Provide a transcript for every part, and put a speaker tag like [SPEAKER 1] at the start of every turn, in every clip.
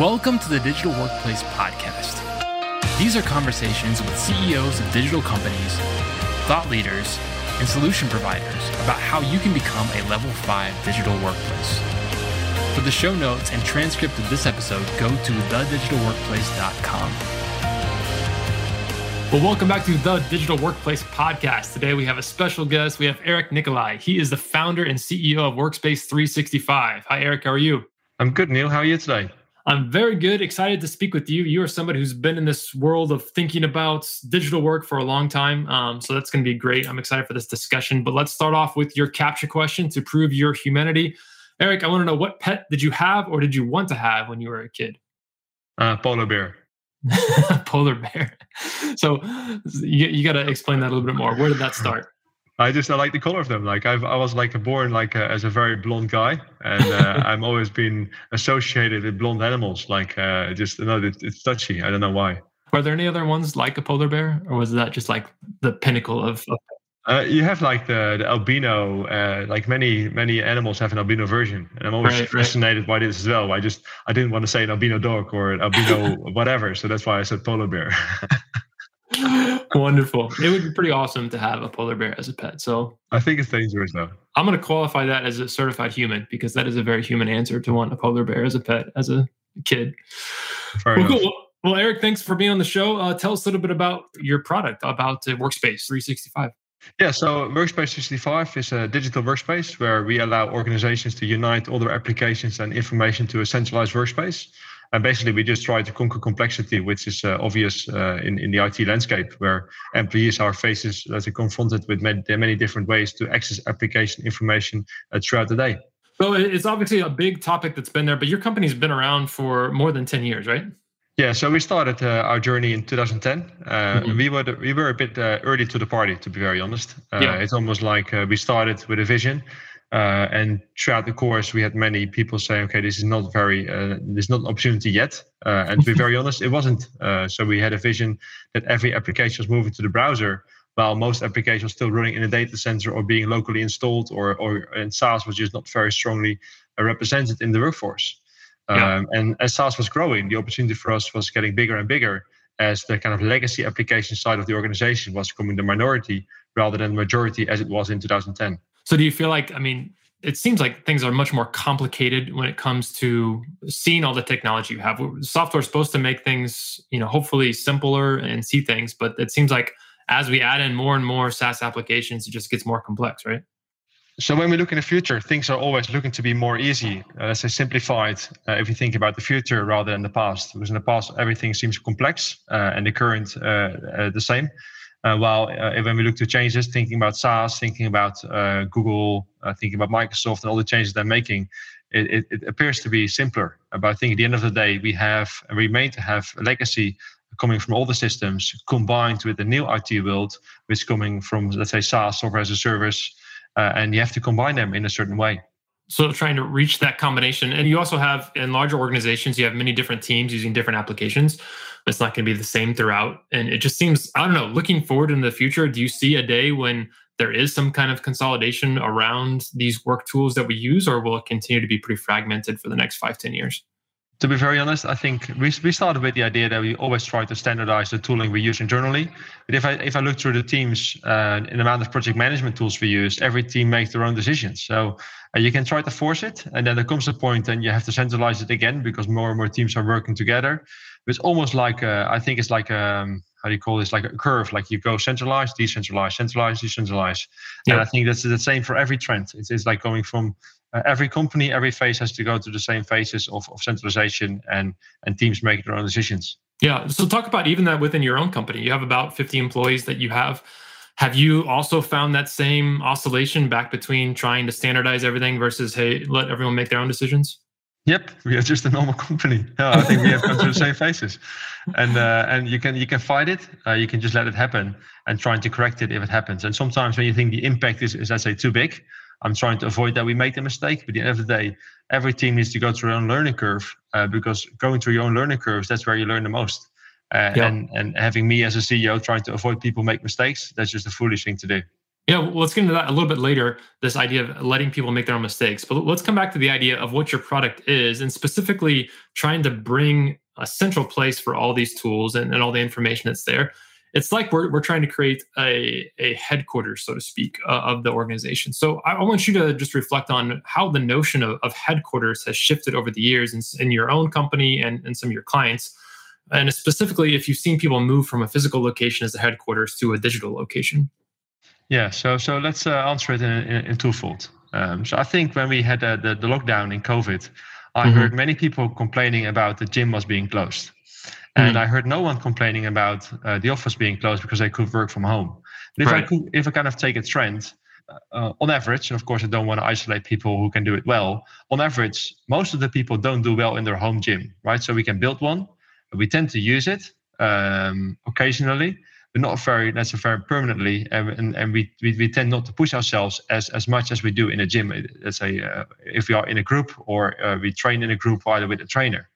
[SPEAKER 1] Welcome to the Digital Workplace Podcast. These are conversations with CEOs of digital companies, thought leaders, and solution providers about how you can become a level 5 digital workplace. For the show notes and transcript of this episode, go to thedigitalworkplace.com. Well, welcome back to the Digital Workplace Podcast. Today we have a special guest. We have Erik Nicolai. He is the founder and CEO of Workspace 365. Hi, Erik. How are you?
[SPEAKER 2] I'm good, Neil. How are you today?
[SPEAKER 1] I'm very good. Excited to speak with you. You are somebody who's been in this world of thinking about digital work for a long time. Um, so that's going to be great. I'm excited for this discussion. But let's start off with your CAPTCHA question to prove your humanity. Erik, I want to know what pet did you have or did you want to have when you were a kid?
[SPEAKER 2] Uh, polar bear.
[SPEAKER 1] polar bear. So you, you got to explain that a little bit more. Where did that start?
[SPEAKER 2] I just I like the color of them. Like I've, I was like born like a, as a very blonde guy, and uh, I'm always been associated with blonde animals. Like uh, just you know, it, it's touchy. I don't know why.
[SPEAKER 1] Were there any other ones like a polar bear, or was that just like the pinnacle of? of...
[SPEAKER 2] Uh, you have like the, the albino, uh, like many many animals have an albino version, and I'm always right, fascinated right. by this as well. I just I didn't want to say an albino dog or an albino whatever, so that's why I said polar bear.
[SPEAKER 1] Wonderful. It would be pretty awesome to have a polar bear as a pet. So
[SPEAKER 2] I think it's dangerous though.
[SPEAKER 1] I'm going to qualify that as a certified human because that is a very human answer to want a polar bear as a pet as a kid. Fair well, cool. Well, Erik, thanks for being on the show. Uh, tell us a little bit about your product, about uh, Workspace 365.
[SPEAKER 2] Yeah, so Workspace 365 is a digital workspace where we allow organizations to unite all their applications and information to a centralized workspace. And basically, we just try to conquer complexity, which is uh, obvious uh, in, in the IT landscape, where employees are faces that are confronted with many, many different ways to access application information uh, throughout the day.
[SPEAKER 1] So it's obviously a big topic that's been there, but your company's been around for more than 10 years, right?
[SPEAKER 2] Yeah, so we started uh, our journey in 2010. Uh, mm-hmm. We were the, we were a bit uh, early to the party, to be very honest. Uh, yeah. It's almost like uh, we started with a vision, uh, and throughout the course, we had many people saying, "Okay, this is not very, uh, this is not an opportunity yet." Uh, and to be very honest, it wasn't. Uh, so we had a vision that every application was moving to the browser, while most applications still running in a data center or being locally installed, or or and SaaS was just not very strongly uh, represented in the workforce. Yeah. Um, and as SaaS was growing, the opportunity for us was getting bigger and bigger as the kind of legacy application side of the organization was becoming the minority rather than the majority as it was in 2010.
[SPEAKER 1] So do you feel like, I mean, it seems like things are much more complicated when it comes to seeing all the technology you have. Software is supposed to make things, you know, hopefully simpler and see things, but it seems like as we add in more and more SaaS applications, it just gets more complex, right?
[SPEAKER 2] So when we look in the future, things are always looking to be more easy. Uh, let's say simplified. Uh, if you think about the future rather than the past, because in the past everything seems complex, uh, and the current uh, uh, the same. Uh, while uh, when we look to changes, thinking about SaaS, thinking about uh, Google, uh, thinking about Microsoft, and all the changes they're making, it, it, it, appears to be simpler. But I think at the end of the day, we have remain to have legacy coming from all the systems combined with the new IT world, which is coming from, let's say, SaaS, software as a service, uh, and you have to combine them in a certain way.
[SPEAKER 1] So trying to reach that combination. And you also have in larger organizations you have many different teams using different applications it's not going to be the same throughout. And it just seems i don't know looking forward in the future do you see a day when there is some kind of consolidation around these work tools that we use or will it continue to be pretty fragmented for the next five ten years
[SPEAKER 2] to be very honest, I think we, we started with the idea that we always try to standardize the tooling we use internally. But if I if I look through the teams uh, in the amount of project management tools we use, every team makes their own decisions. So uh, you can try to force it, and then there comes a point and you have to centralize it again because more and more teams are working together. It's almost like a, I think it's like a, um, how do you call this? Like a curve. Like you go centralized decentralized centralized decentralized Yeah. And I think that's the same for every trend. It's, it's like going from uh, every company, every phase has to go through the same phases of, of centralization and and teams make their own decisions.
[SPEAKER 1] Yeah. So talk about even that within your own company. You have about 50 employees that you have. Have you also found that same oscillation back between trying to standardize everything versus hey, let everyone make their own decisions?
[SPEAKER 2] Yep, we are just a normal company. Yeah, I think we have gone through the same phases, and uh, and you can you can fight it. Uh, you can just let it happen and trying to correct it if it happens. And sometimes when you think the impact is, is let's say too big, I'm trying to avoid that we make the mistake. But at the end of the day, every team needs to go through their own learning curve uh, because going through your own learning curves, that's where you learn the most. Uh, yeah. and, and having me as a CEO trying to avoid people make mistakes, that's just a foolish thing to do.
[SPEAKER 1] Yeah, let's get into that a little bit later. This idea of letting people make their own mistakes. But let's come back to the idea of what your product is and specifically trying to bring a central place for all these tools and, and all the information that's there. It's like we're, we're trying to create a, a headquarters, so to speak, uh, of the organization. So I, I, want you to just reflect on how the notion of, of headquarters has shifted over the years in, in your own company and, and some of your clients. And specifically, if you've seen people move from a physical location as a headquarters to a digital location.
[SPEAKER 2] Yeah, so so let's uh, answer it in, in, in twofold. Um, so I think when we had uh, the, the lockdown in COVID, I mm-hmm. heard many people complaining about the gym was being closed. And mm-hmm. I heard no one complaining about uh, the office being closed because they could work from home. But if right. I could, if I kind of take a trend, uh, on average, and of course I don't want to isolate people who can do it well. On average, most of the people don't do well in their home gym, right? So we can build one. We tend to use it um, occasionally, but not very necessarily permanently. And, and, and we, we, we tend not to push ourselves as, as much as we do in a gym. Let's say uh, if we are in a group or uh, we train in a group either with a trainer.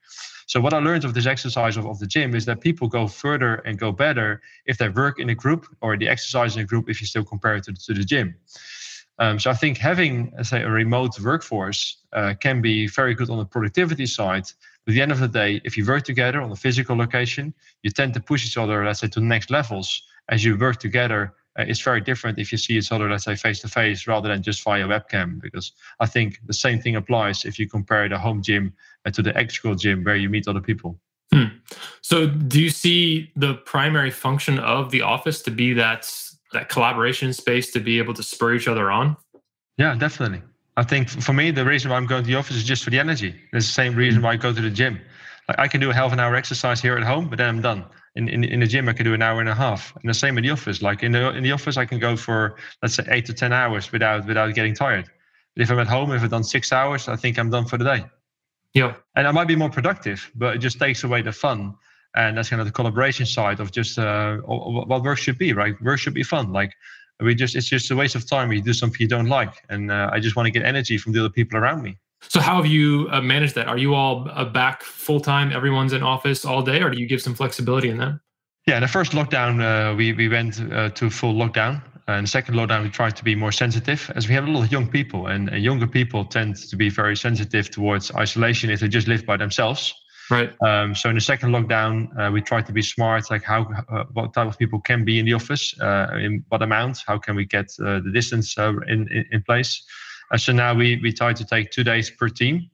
[SPEAKER 2] So what I learned of this exercise of, of the gym is that people go further and go better if they work in a group or the exercise in a group if you still compare it to, to the gym. Um, so I think having, say, a remote workforce uh, can be very good on the productivity side. But at the end of the day, if you work together on a physical location, you tend to push each other, let's say, to the next levels as you work together. Uh, it's very different if you see each other, let's say, face to face rather than just via webcam. Because I think the same thing applies if you compare the home gym uh, to the actual gym where you meet other people.
[SPEAKER 1] Hmm. So, do you see the primary function of the office to be that that collaboration space to be able to spur each other on?
[SPEAKER 2] Yeah, definitely. I think for me, the reason why I'm going to the office is just for the energy. It's the same reason why I go to the gym. Like I can do a half an hour exercise here at home, but then I'm done. In, in, in the gym, I can do an hour and a half. And the same in the office. Like in the in the office, I can go for let's say eight to ten hours without without getting tired. But if I'm at home, if I've done six hours, I think I'm done for the day.
[SPEAKER 1] Yeah.
[SPEAKER 2] And I might be more productive, but it just takes away the fun and that's kind of the collaboration side of just uh, what work should be right work should be fun like we just it's just a waste of time. You do something you don't like. And uh, i just want to get energy from the other people around me.
[SPEAKER 1] So how have you uh, managed that? Are you all uh, back full time everyone's in office all day or do you give some flexibility in that?
[SPEAKER 2] Yeah the first lockdown uh, we we went uh, to full lockdown. And the second lockdown we tried to be more sensitive as we have a lot of young people and younger people tend to be very sensitive towards isolation if they just live by themselves
[SPEAKER 1] Right.
[SPEAKER 2] Um, so in the second lockdown, uh, we tried to be smart, like how, uh, what type of people can be in the office, uh, in what amount, how can we get uh, the distance uh, in, in, in place. Uh, so now we we try to take two days per team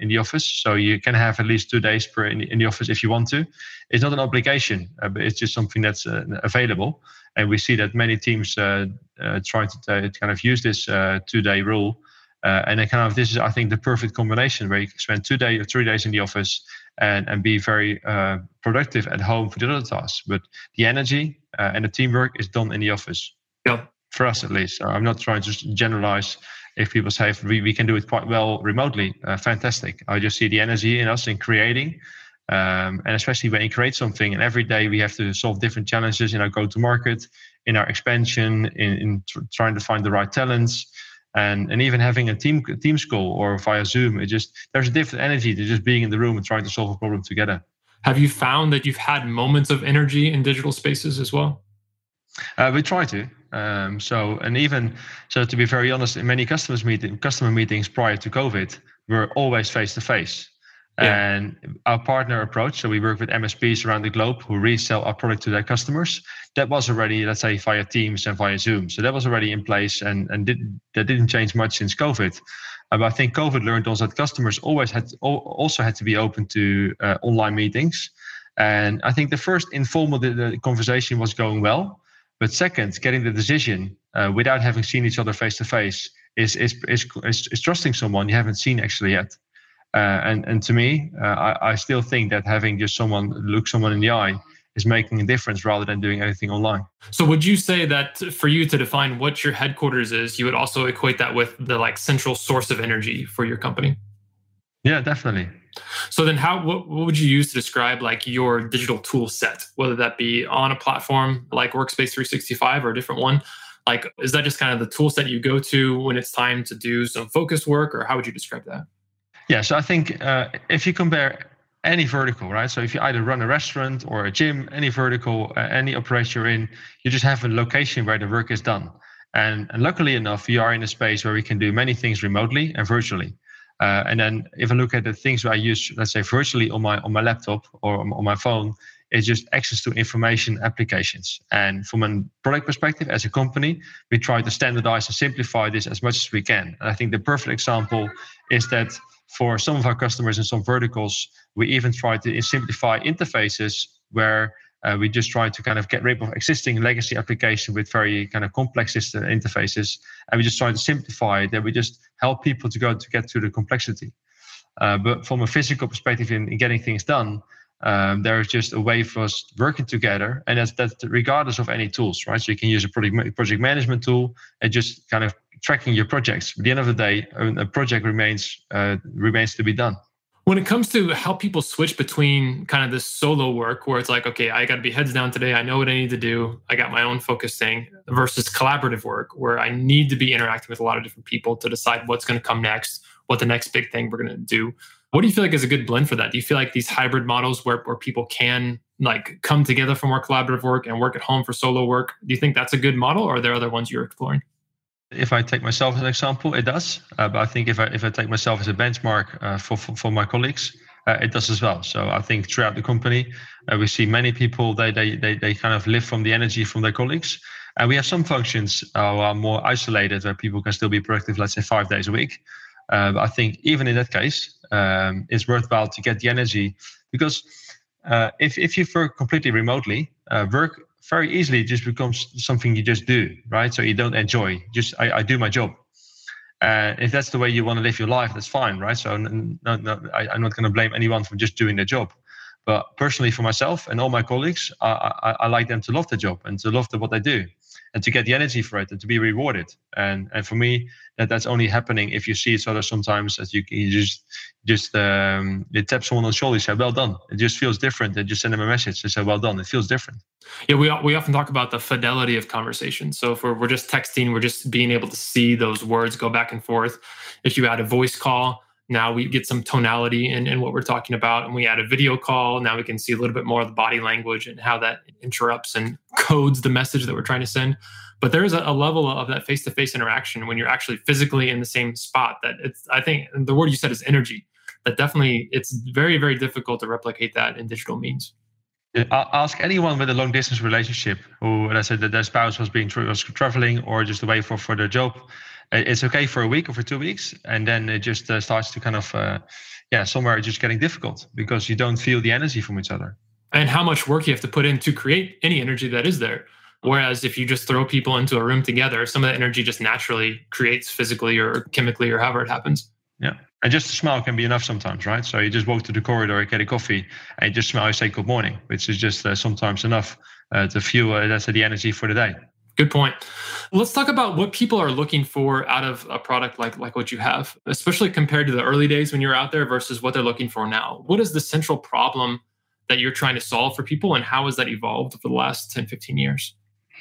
[SPEAKER 2] in the office. So you can have at least two days per in, in the office if you want to. It's not an obligation, but it's just something that's available. And we see that many teams try to, kind of use this two day rule. Uh, and then kind of this is, I think, the perfect combination where you can spend two days or three days in the office and, and be very uh, productive at home for the other tasks. But the energy uh, and the teamwork is done in the office.
[SPEAKER 1] Yeah.
[SPEAKER 2] For us, at least. So I'm not trying to generalize. If people say we, we can do it quite well remotely, uh, fantastic. I just see the energy in us in creating. Um, and especially when you create something, and every day we have to solve different challenges in our go to market, in our expansion, in, in tr- trying to find the right talents and and even having a team team call or via Zoom, it just there's a different energy to just being in the room and trying to solve a problem together.
[SPEAKER 1] Have you found that you've had moments of energy in digital spaces as well?
[SPEAKER 2] Uh, we try to. Um, so and even so, to be very honest, in many customers meeting customer meetings prior to COVID, we're always face to face. Yeah. And our partner approach, so we work with MSPs around the globe who resell our product to their customers. That was already, let's say, via Teams and via Zoom. So that was already in place, and and did, that didn't change much since COVID. Uh, but I think COVID learned us that customers always had also had to be open to uh, online meetings. And I think the first informal the, the, conversation was going well, but second, getting the decision uh, without having seen each other face to face is is is is trusting someone you haven't seen actually yet. Uh, and and to me, uh, I, I still think that having just someone look someone in the eye is making a difference rather than doing anything online.
[SPEAKER 1] So would you say that for you to define what your headquarters is, you would also equate that with the like central source of energy for your company?
[SPEAKER 2] Yeah, definitely.
[SPEAKER 1] So then how what, what would you use to describe like your digital tool set, whether that be on a platform like Workspace 365 or a different one? Like is that just kind of the tool set you go to when it's time to do some focus work or how would you describe that?
[SPEAKER 2] Yeah, so I think uh, if you compare any vertical, right? So if you either run a restaurant or a gym, any vertical, uh, any operation you're in, you just have a location where the work is done. And, and luckily enough, we are in a space where we can do many things remotely and virtually. Uh, and then if I look at the things I use, let's say virtually on my on my laptop or on my phone, it's just access to information applications. And from a product perspective, as a company, we try to standardize and simplify this as much as we can. And I think the perfect example is that for some of our customers in some verticals, we even try to simplify interfaces where uh, we just try to kind of get rid of existing legacy application with very kind of complex system interfaces, and we just try to simplify that. We just help people to go to get to the complexity. Uh, but from a physical perspective, in, in getting things done, um, there is just a way for us working together, and that's that regardless of any tools, right? So you can use a project project management tool and just kind of tracking your projects. At the end of the day, a project remains uh, remains to be done
[SPEAKER 1] when it comes to how people switch between kind of this solo work where it's like okay i got to be heads down today i know what i need to do i got my own focus thing versus collaborative work where i need to be interacting with a lot of different people to decide what's going to come next what the next big thing we're going to do what do you feel like is a good blend for that do you feel like these hybrid models where, where people can like come together for more collaborative work and work at home for solo work do you think that's a good model or are there other ones you're exploring
[SPEAKER 2] if I take myself as an example, it does. Uh, but I think if I if I take myself as a benchmark uh, for, for, for my colleagues, uh, it does as well. So I think throughout the company, uh, we see many people they, they they they kind of live from the energy from their colleagues, and we have some functions uh, are more isolated where people can still be productive. Let's say five days a week. Uh, I think even in that case, um, it's worthwhile to get the energy because if if you work completely remotely, work very easily just becomes something you just do, right? So you don't enjoy. Just I, I do my job. Uh, if that's the way you want to live your life, that's fine, right? So no, no, I, am not going to blame anyone for just doing their job. But personally, for myself and all my colleagues, I, I, I like them to love their job and to love the, what they do and to get the energy for it and to be rewarded. And and for me, that that's only happening if you see each other sometimes that you, you just just um, you tap someone on the shoulder, you say, "Well done." It just feels different. And just send them a message, they say, "Well done." It feels different.
[SPEAKER 1] Yeah, we we often talk about the fidelity of conversation. So if we're we're just texting, we're just being able to see those words go back and forth. If you add a voice call, now we get some tonality in, in what we're talking about and we add a video call. Now we can see a little bit more of the body language and how that interrupts and codes the message that we're trying to send. But there's a, a level of that face-to-face interaction when you're actually physically in the same spot that it's i think the word you said is energy that definitely it's very very difficult to replicate that in digital means.
[SPEAKER 2] Ask anyone with a long distance relationship who let's say that their spouse was being was traveling or just away for for their job it's okay for a week or for two weeks and then it just uh, starts to kind of uh, yeah somewhere just getting difficult because you don't feel the energy from each other.
[SPEAKER 1] And how much work you have to put in to create any energy that is there. Whereas if you just throw people into a room together some of that energy just naturally creates physically or chemically or however it happens.
[SPEAKER 2] Yeah. And just a smile can be enough sometimes right? So you just walk to the corridor get a coffee and you just smile and say good morning which is just uh, sometimes enough uh, to fuel uh, that's the energy for the day
[SPEAKER 1] Good point. Let's talk about what people are looking for out of a product like like what you have, especially compared to the early days when you're out there versus what they're looking for now. What is the central problem that you're trying to solve for people and how has that evolved over the last 10, 15 years?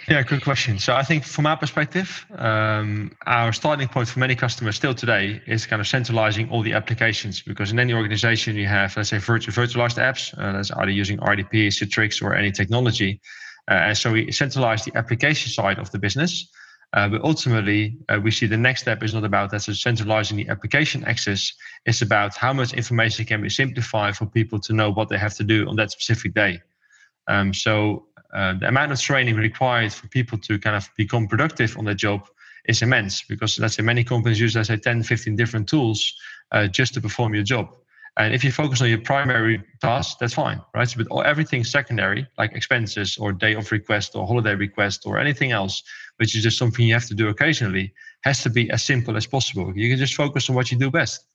[SPEAKER 2] Yeah, good question. So I think from our perspective, um, our starting point for many customers still today is kind of centralizing all the applications because in any organization you have, let's say, virtual virtualized apps, uh, that's either using RDP, Citrix, or any technology. Uh, and so we centralize the application side of the business. Uh, but ultimately, uh, we see the next step is not about that so centralizing the application access. It's about how much information can be simplified for people to know what they have to do on that specific day. Um, so uh, the amount of training required for people to kind of become productive on their job is immense because let's say many companies use let's say 10 15 different tools uh, just to perform your job and if you focus on your primary task, that's fine, right? So, but everything secondary, like expenses or day of request or holiday request or anything else, which is just something you have to do occasionally, has to be as simple as possible. You can just focus on what you do best.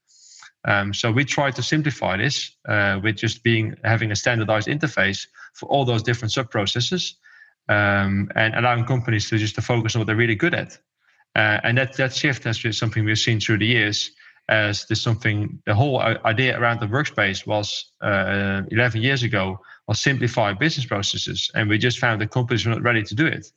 [SPEAKER 2] Um, so we try to simplify this uh, with just being having a standardized interface for all those different sub processes, um, and allowing companies to just to focus on what they're really good at. Uh, and that that shift has been something we've seen through the years as this something the whole idea around the workspace was uh, 11 years ago was simplify business processes and we just found that companies were not ready to do it.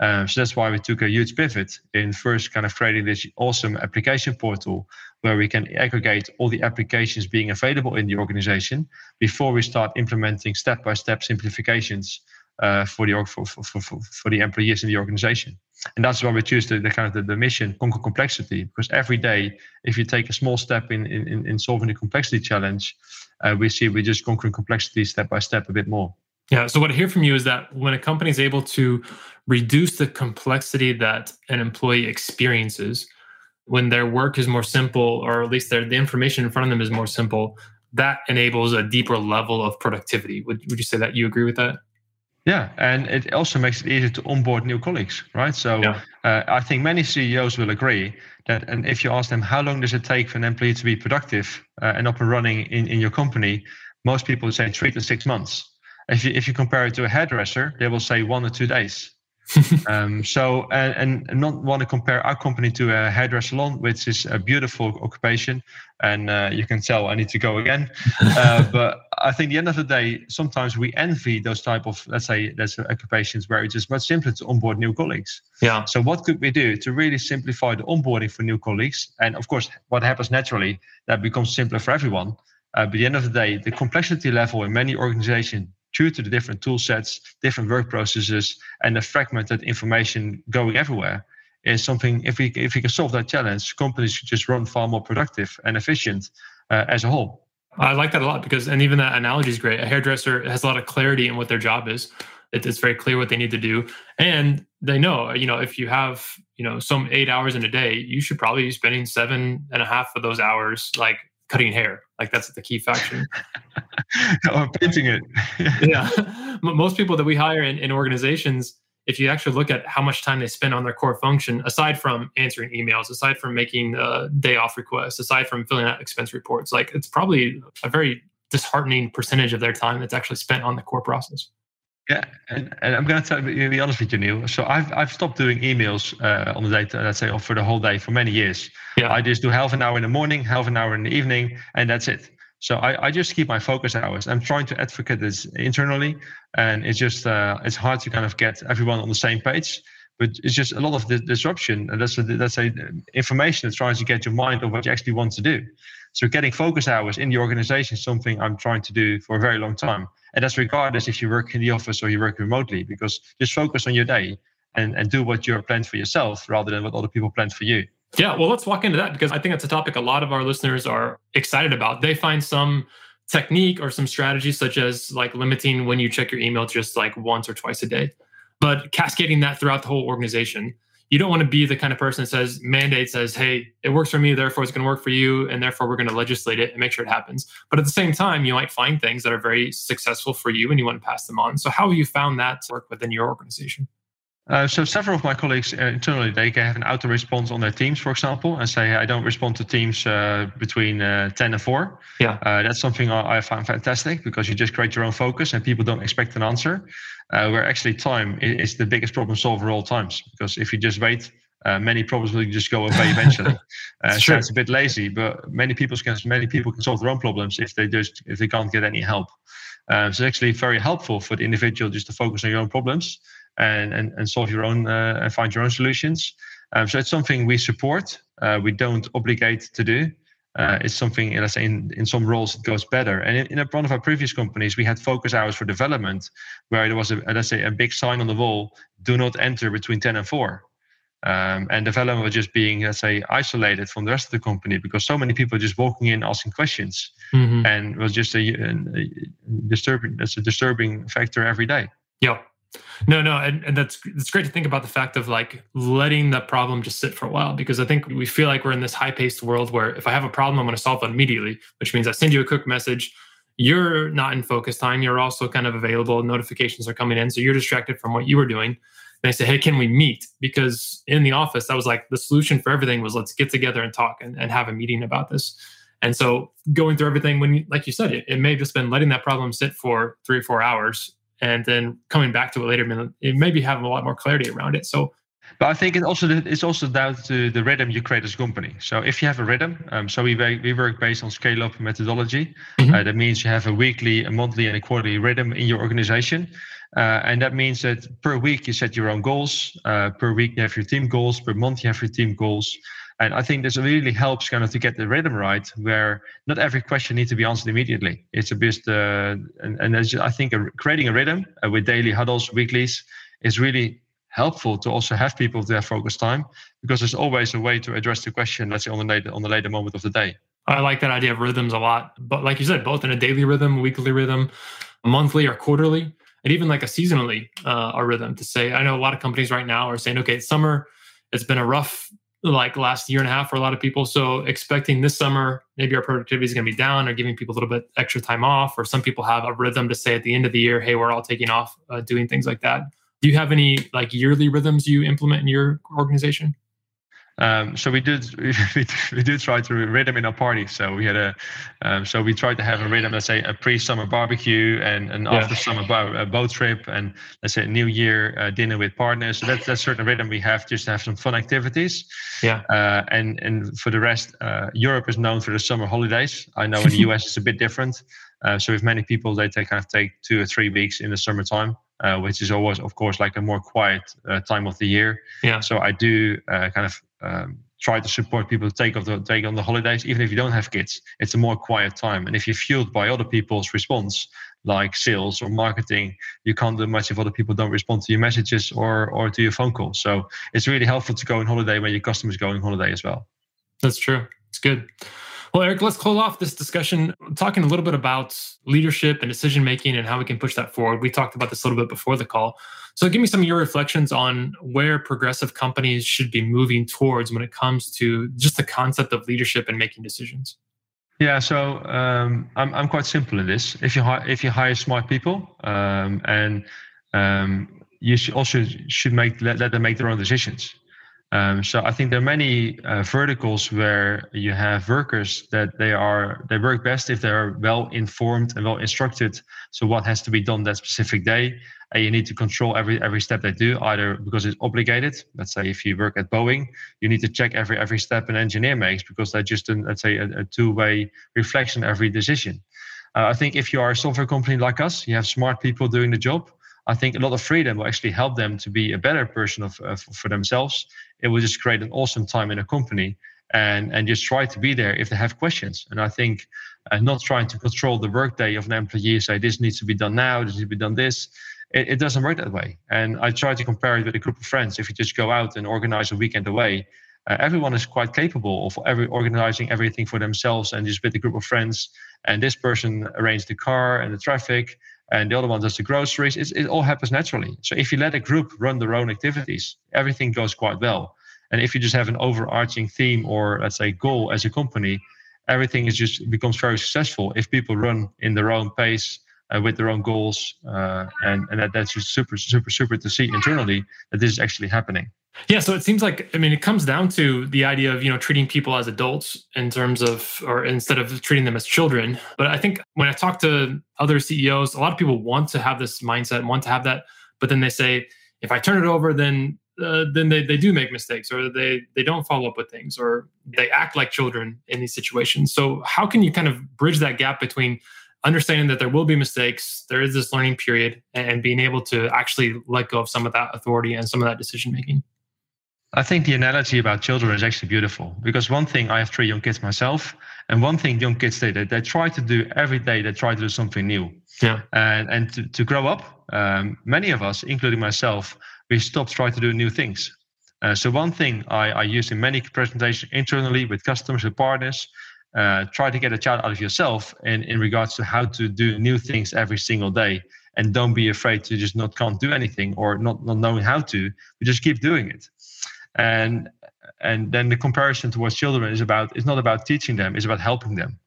[SPEAKER 2] Um, so that's why we took a huge pivot in first kind of creating this awesome application portal where we can aggregate all the applications being available in the organization before we start implementing step-by-step simplifications uh, for the for, for, for, for the employees in the organization. And that's why we choose the, the kind of the, the mission conquer complexity because every day, if you take a small step in in, in solving the complexity challenge, uh, we see we're just conquering complexity step by step a bit more.
[SPEAKER 1] Yeah. So what I hear from you is that when a company is able to reduce the complexity that an employee experiences, when their work is more simple, or at least their, the information in front of them is more simple, that enables a deeper level of productivity. Would, would you say that you agree with that?
[SPEAKER 2] Yeah, and it also makes it easier to onboard new colleagues, right? So yeah. uh, I think many CEOs will agree that, and if you ask them how long does it take for an employee to be productive uh, and up and running in, in your company, most people would say three to six months. If you if you compare it to a hairdresser, they will say one or two days. um, so and, and not want to compare our company to a hairdresser salon, which is a beautiful occupation, and uh, you can tell I need to go again. Uh, but I think the end of the day, sometimes we envy those type of let's say there's occupations where it's just much simpler to onboard new colleagues.
[SPEAKER 1] Yeah.
[SPEAKER 2] So what could we do to really simplify the onboarding for new colleagues? And of course, what happens naturally that becomes simpler for everyone. Uh, but at the end of the day, the complexity level in many organizations due to the different tool sets, different work processes, and the fragmented information going everywhere is something if we if we can solve that challenge, companies should just run far more productive and efficient uh, as a whole.
[SPEAKER 1] I like that a lot because and even that analogy is great. A hairdresser has a lot of clarity in what their job is. it's very clear what they need to do, and they know you know if you have you know some eight hours in a day, you should probably be spending seven and a half of those hours like cutting hair. Like that's the key function.
[SPEAKER 2] or painting it.
[SPEAKER 1] yeah. Most people that we hire in, in organizations, if you actually look at how much time they spend on their core function, aside from answering emails, aside from making uh, day off requests, aside from filling out expense reports, like it's probably a very disheartening percentage of their time that's actually spent on the core process.
[SPEAKER 2] Yeah, and, and I'm going to be honest with you, Neil. So I've I've stopped doing emails uh, on the day, let's say, for the whole day for many years. Yeah. I just do half an hour in the morning, half an hour in the evening, and that's it. So I, I just keep my focus hours. I'm trying to advocate this internally, and it's just uh, it's hard to kind of get everyone on the same page. But it's just a lot of the disruption, and that's a, that's a information that tries to get your mind on what you actually want to do. So getting focus hours in the organization is something I'm trying to do for a very long time. And that's regardless if you work in the office or you work remotely, because just focus on your day and, and do what you're planned for yourself rather than what other people planned for you.
[SPEAKER 1] Yeah, well, let's walk into that because I think that's a topic a lot of our listeners are excited about. They find some technique or some strategy, such as like limiting when you check your email just like once or twice a day, but cascading that throughout the whole organization you don't want to be the kind of person that says mandate says hey it works for me therefore it's going to work for you and therefore we're going to legislate it and make sure it happens but at the same time you might find things that are very successful for you and you want to pass them on so how have you found that to work within your organization
[SPEAKER 2] uh, so several of my colleagues uh, internally they can have an auto response on their teams, for example, and say I don't respond to teams uh, between uh, ten and four.
[SPEAKER 1] Yeah,
[SPEAKER 2] uh, that's something I, I find fantastic because you just create your own focus and people don't expect an answer. Uh, where actually time is the biggest problem solver all times because if you just wait, many problems will just go away eventually. uh, it's a bit lazy, but many people can many people can solve their own problems if they just if they can't get any help. Um, so it's actually very helpful for the individual just to focus on your own problems and, and, and solve your own uh, and find your own solutions. Um, so it's something we support. Uh, we don't obligate to do. Uh, it's something, let's say, in, in some roles it goes better. And in, in one of our previous companies, we had focus hours for development, where there was a let's say a big sign on the wall: "Do not enter between 10 and 4." Um, and development was just being, let's say, isolated from the rest of the company because so many people just walking in asking questions, mm-hmm. and was just a, a, a disturbing. That's a disturbing factor every day.
[SPEAKER 1] Yeah. No, no, and, and that's it's great to think about the fact of like letting the problem just sit for a while because I think we feel like we're in this high-paced world where if I have a problem, I'm going to solve it immediately, which means I send you a quick message. You're not in focus time. You're also kind of available. Notifications are coming in, so you're distracted from what you were doing. And I say, hey, can we meet? Because in the office, I was like the solution for everything was let's get together and talk and, and have a meeting about this. And so going through everything, when you, like you said, it, it may have just been letting that problem sit for three or four hours and then coming back to it later, it maybe have a lot more clarity around it. So
[SPEAKER 2] but I think it also it's also down to the rhythm you create as a company. So if you have a rhythm, um, so we we work based on scale up methodology. Mm-hmm. Uh, that means you have a weekly, a monthly, and a quarterly rhythm in your organization. Uh, and that means that per week you set your own goals. Uh, per week you have your team goals. Per month you have your team goals. And I think this really helps kind of to get the rhythm right, where not every question needs to be answered immediately. It's a bit, uh, and, and I think a, creating a rhythm uh, with daily huddles, weeklies, is really helpful to also have people have focus time because there's always a way to address the question, let's say on the later, on the later moment of the day.
[SPEAKER 1] I like that idea of rhythms a lot. But like you said, both in a daily rhythm, weekly rhythm, monthly or quarterly, and even like a seasonally uh, a rhythm to say, I know a lot of companies right now are saying, okay, summer, it's been a rough like last year and a half for a lot of people. So expecting this summer, maybe our productivity is going to be down or giving people a little bit extra time off. Or some people have a rhythm to say at the end of the year, hey, we're all taking off uh, doing things like that. Do you have any like yearly rhythms you implement in your organization?
[SPEAKER 2] Um, so we did we, we did try to rhythm in our party. So we had a um, so we tried to have a rhythm, let's say a pre-summer barbecue and an yeah. after summer bar, boat trip and let's say a New Year uh, dinner with partners. So that's that's certain rhythm we have just to have some fun activities.
[SPEAKER 1] Yeah.
[SPEAKER 2] Uh, and and for the rest, uh, Europe is known for the summer holidays. I know in the US it's a bit different. Uh, so with many people, they take kind of take two or three weeks in the summertime. Uh, which is always, of course, like a more quiet uh, time of the year.
[SPEAKER 1] Yeah.
[SPEAKER 2] So I do uh, kind of um, try to support people to take, the, take on the holidays, even if you don't have kids. It's a more quiet time. And if you're fueled by other people's response, like sales or marketing, you can't do much if other people don't respond to your messages or, or to your phone calls. So it's really helpful to go on holiday when your customers go on holiday as well.
[SPEAKER 1] That's true. It's good. Well, Erik, let's close off this discussion talking a little bit about leadership and decision making and how we can push that forward. We talked about this a little bit before the call. So, give me some of your reflections on where progressive companies should be moving towards when it comes to just the concept of leadership and making decisions.
[SPEAKER 2] Yeah, so um, I'm I'm quite simple in this. If you hire if you hire smart people um, and um, you should also should make let, let them make their own decisions. Um, so I think there are many uh, verticals where you have workers that they are they work best if they are well informed and well instructed. So what has to be done that specific day, and you need to control every every step they do, either because it's obligated. Let's say if you work at Boeing, you need to check every every step an engineer makes because they're just an, let's say a, a two way reflection every decision. Uh, I think if you are a software company like us, you have smart people doing the job. I think a lot of freedom will actually help them to be a better person of, uh, for themselves. It will just create an awesome time in a company and, and just try to be there if they have questions. And I think uh, not trying to control the workday of an employee, say this needs to be done now, this needs to be done this. It, it doesn't work that way. And I try to compare it with a group of friends. If you just go out and organize a weekend away, uh, everyone is quite capable of every organizing everything for themselves and just with a group of friends. And this person arranged the car and the traffic and the other one does the groceries. It's, it all happens naturally. So if you let a group run their own activities, everything goes quite well. And if you just have an overarching theme or let's say goal as a company, everything is just becomes very successful if people run in their own pace uh, with their own goals, uh, and and that, that's just super super super to see internally that this is actually happening.
[SPEAKER 1] Yeah, so it seems like I mean it comes down to the idea of you know treating people as adults in terms of or instead of treating them as children. But I think when I talk to other CEOs, a lot of people want to have this mindset, want to have that, but then they say if I turn it over, then uh, then they, they do make mistakes or they they don't follow up with things or they act like children in these situations. So how can you kind of bridge that gap between understanding that there will be mistakes, there is this learning period, and being able to actually let go of some of that authority and some of that decision making?
[SPEAKER 2] I think the analogy about children is actually beautiful because one thing I have three young kids myself, and one thing young kids say that they try to do every day, they try to do something new.
[SPEAKER 1] Yeah.
[SPEAKER 2] And and to, to grow up, um, many of us, including myself, we stop trying to do new things. Uh, so one thing I, I use in many presentations internally with customers and partners, uh, try to get a child out of yourself in, in regards to how to do new things every single day. And don't be afraid to just not can't do anything or not, not knowing how to, but just keep doing it and and then the comparison towards children is about it's not about teaching them it's about helping them.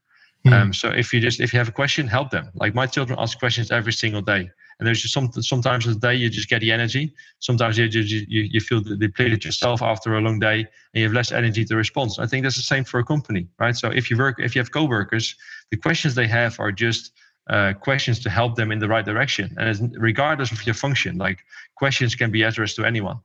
[SPEAKER 2] Mm. um, so if you just if you have a question help them. Like my children ask questions every single day. And there's just some sometimes a day you just get the energy. Sometimes you just, you, you feel depleted yourself after a long day and you have less energy to respond. I think that's the same for a company right? So if you work if you have co-workers the questions they have are just uh, questions to help them in the right direction. And regardless of your function like questions can be addressed to anyone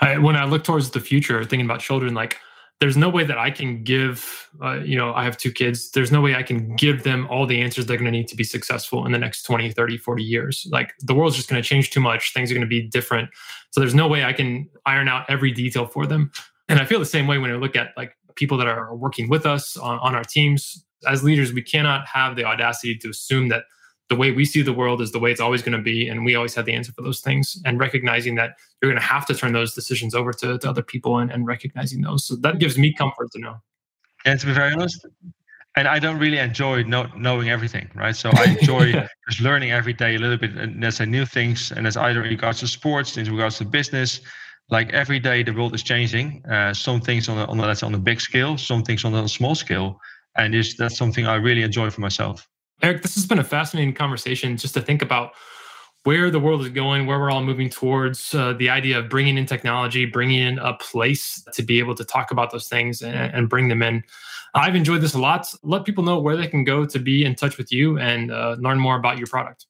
[SPEAKER 1] I, when I look towards the future, thinking about children, like there's no way that I can give, uh, you know, I have two kids. There's no way I can give them all the answers they're going to need to be successful in the next 20, 30, 40 years. Like the world's just going to change too much. Things are going to be different. So there's no way I can iron out every detail for them. And I feel the same way when I look at like people that are working with us on, on our teams. As leaders, we cannot have the audacity to assume that the way we see the world is the way it's always going to be and we always have the answer for those things and recognizing that you're going to have to turn those decisions over to, to other people and, and recognizing those. So that gives me comfort to know.
[SPEAKER 2] And to be very honest and i don't really enjoy know, knowing everything right? So i enjoy just learning every day a little bit and there's a new things and it's either in regards to sports in regards to business like every day the world is changing uh, some things on a, on let's say on a big scale some things on a small scale and is that's something i really enjoy for myself
[SPEAKER 1] Erik, this has been a fascinating conversation just to think about where the world is going, where we're all moving towards, uh, the idea of bringing in technology, bringing in a place to be able to talk about those things and, and bring them in. I've enjoyed this a lot. Let people know where they can go to be in touch with you and uh, learn more about your product.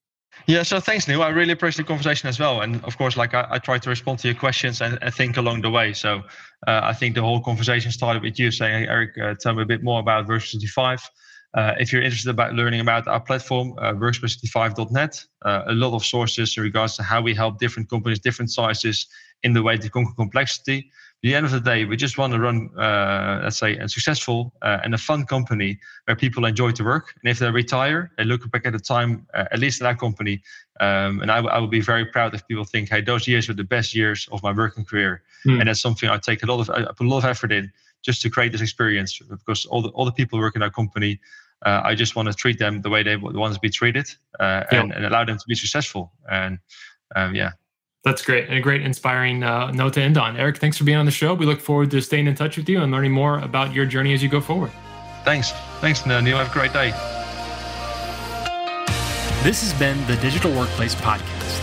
[SPEAKER 2] Yeah, so thanks, Neil. I really appreciate the conversation as well. And of course, like I, I try to respond to your questions and, and think along the way. So uh, I think the whole conversation started with you saying, hey, Erik, uh, tell me a bit more about version 25. Uh, if you're interested about learning about our platform, uh, workspace65.net, uh, a lot of sources in regards to how we help different companies, different sizes in the way to conquer complexity. At the end of the day, we just want to run, uh, let's say, a successful uh, and a fun company where people enjoy to work. And if they retire, they look back at the time, uh, at least in our company. Um, and I, w- I will be very proud if people think, hey, those years were the best years of my working career. Mm. And that's something I take a lot of, I put a lot of effort in just to create this experience because all the, all the people work in our company uh, I just want to treat them the way they want to be treated uh, and, yeah. and, allow them to be successful. And um, yeah.
[SPEAKER 1] That's great. And a great inspiring uh, note to end on. Erik, thanks for being on the show. We look forward to staying in touch with you and learning more about your journey as you go forward.
[SPEAKER 2] Thanks. Thanks, Neil. Have a great day.
[SPEAKER 1] This has been the Digital Workplace Podcast.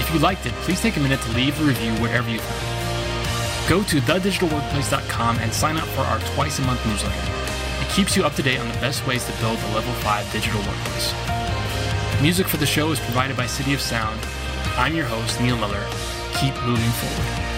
[SPEAKER 1] If you liked it, please take a minute to leave a review wherever you found Go to thedigitalworkplace.com and sign up for our twice a month newsletter keeps you up to date on the best ways to build a level 5 digital workplace. Music for the show is provided by City of Sound. I'm your host, Neil Miller. Keep moving forward.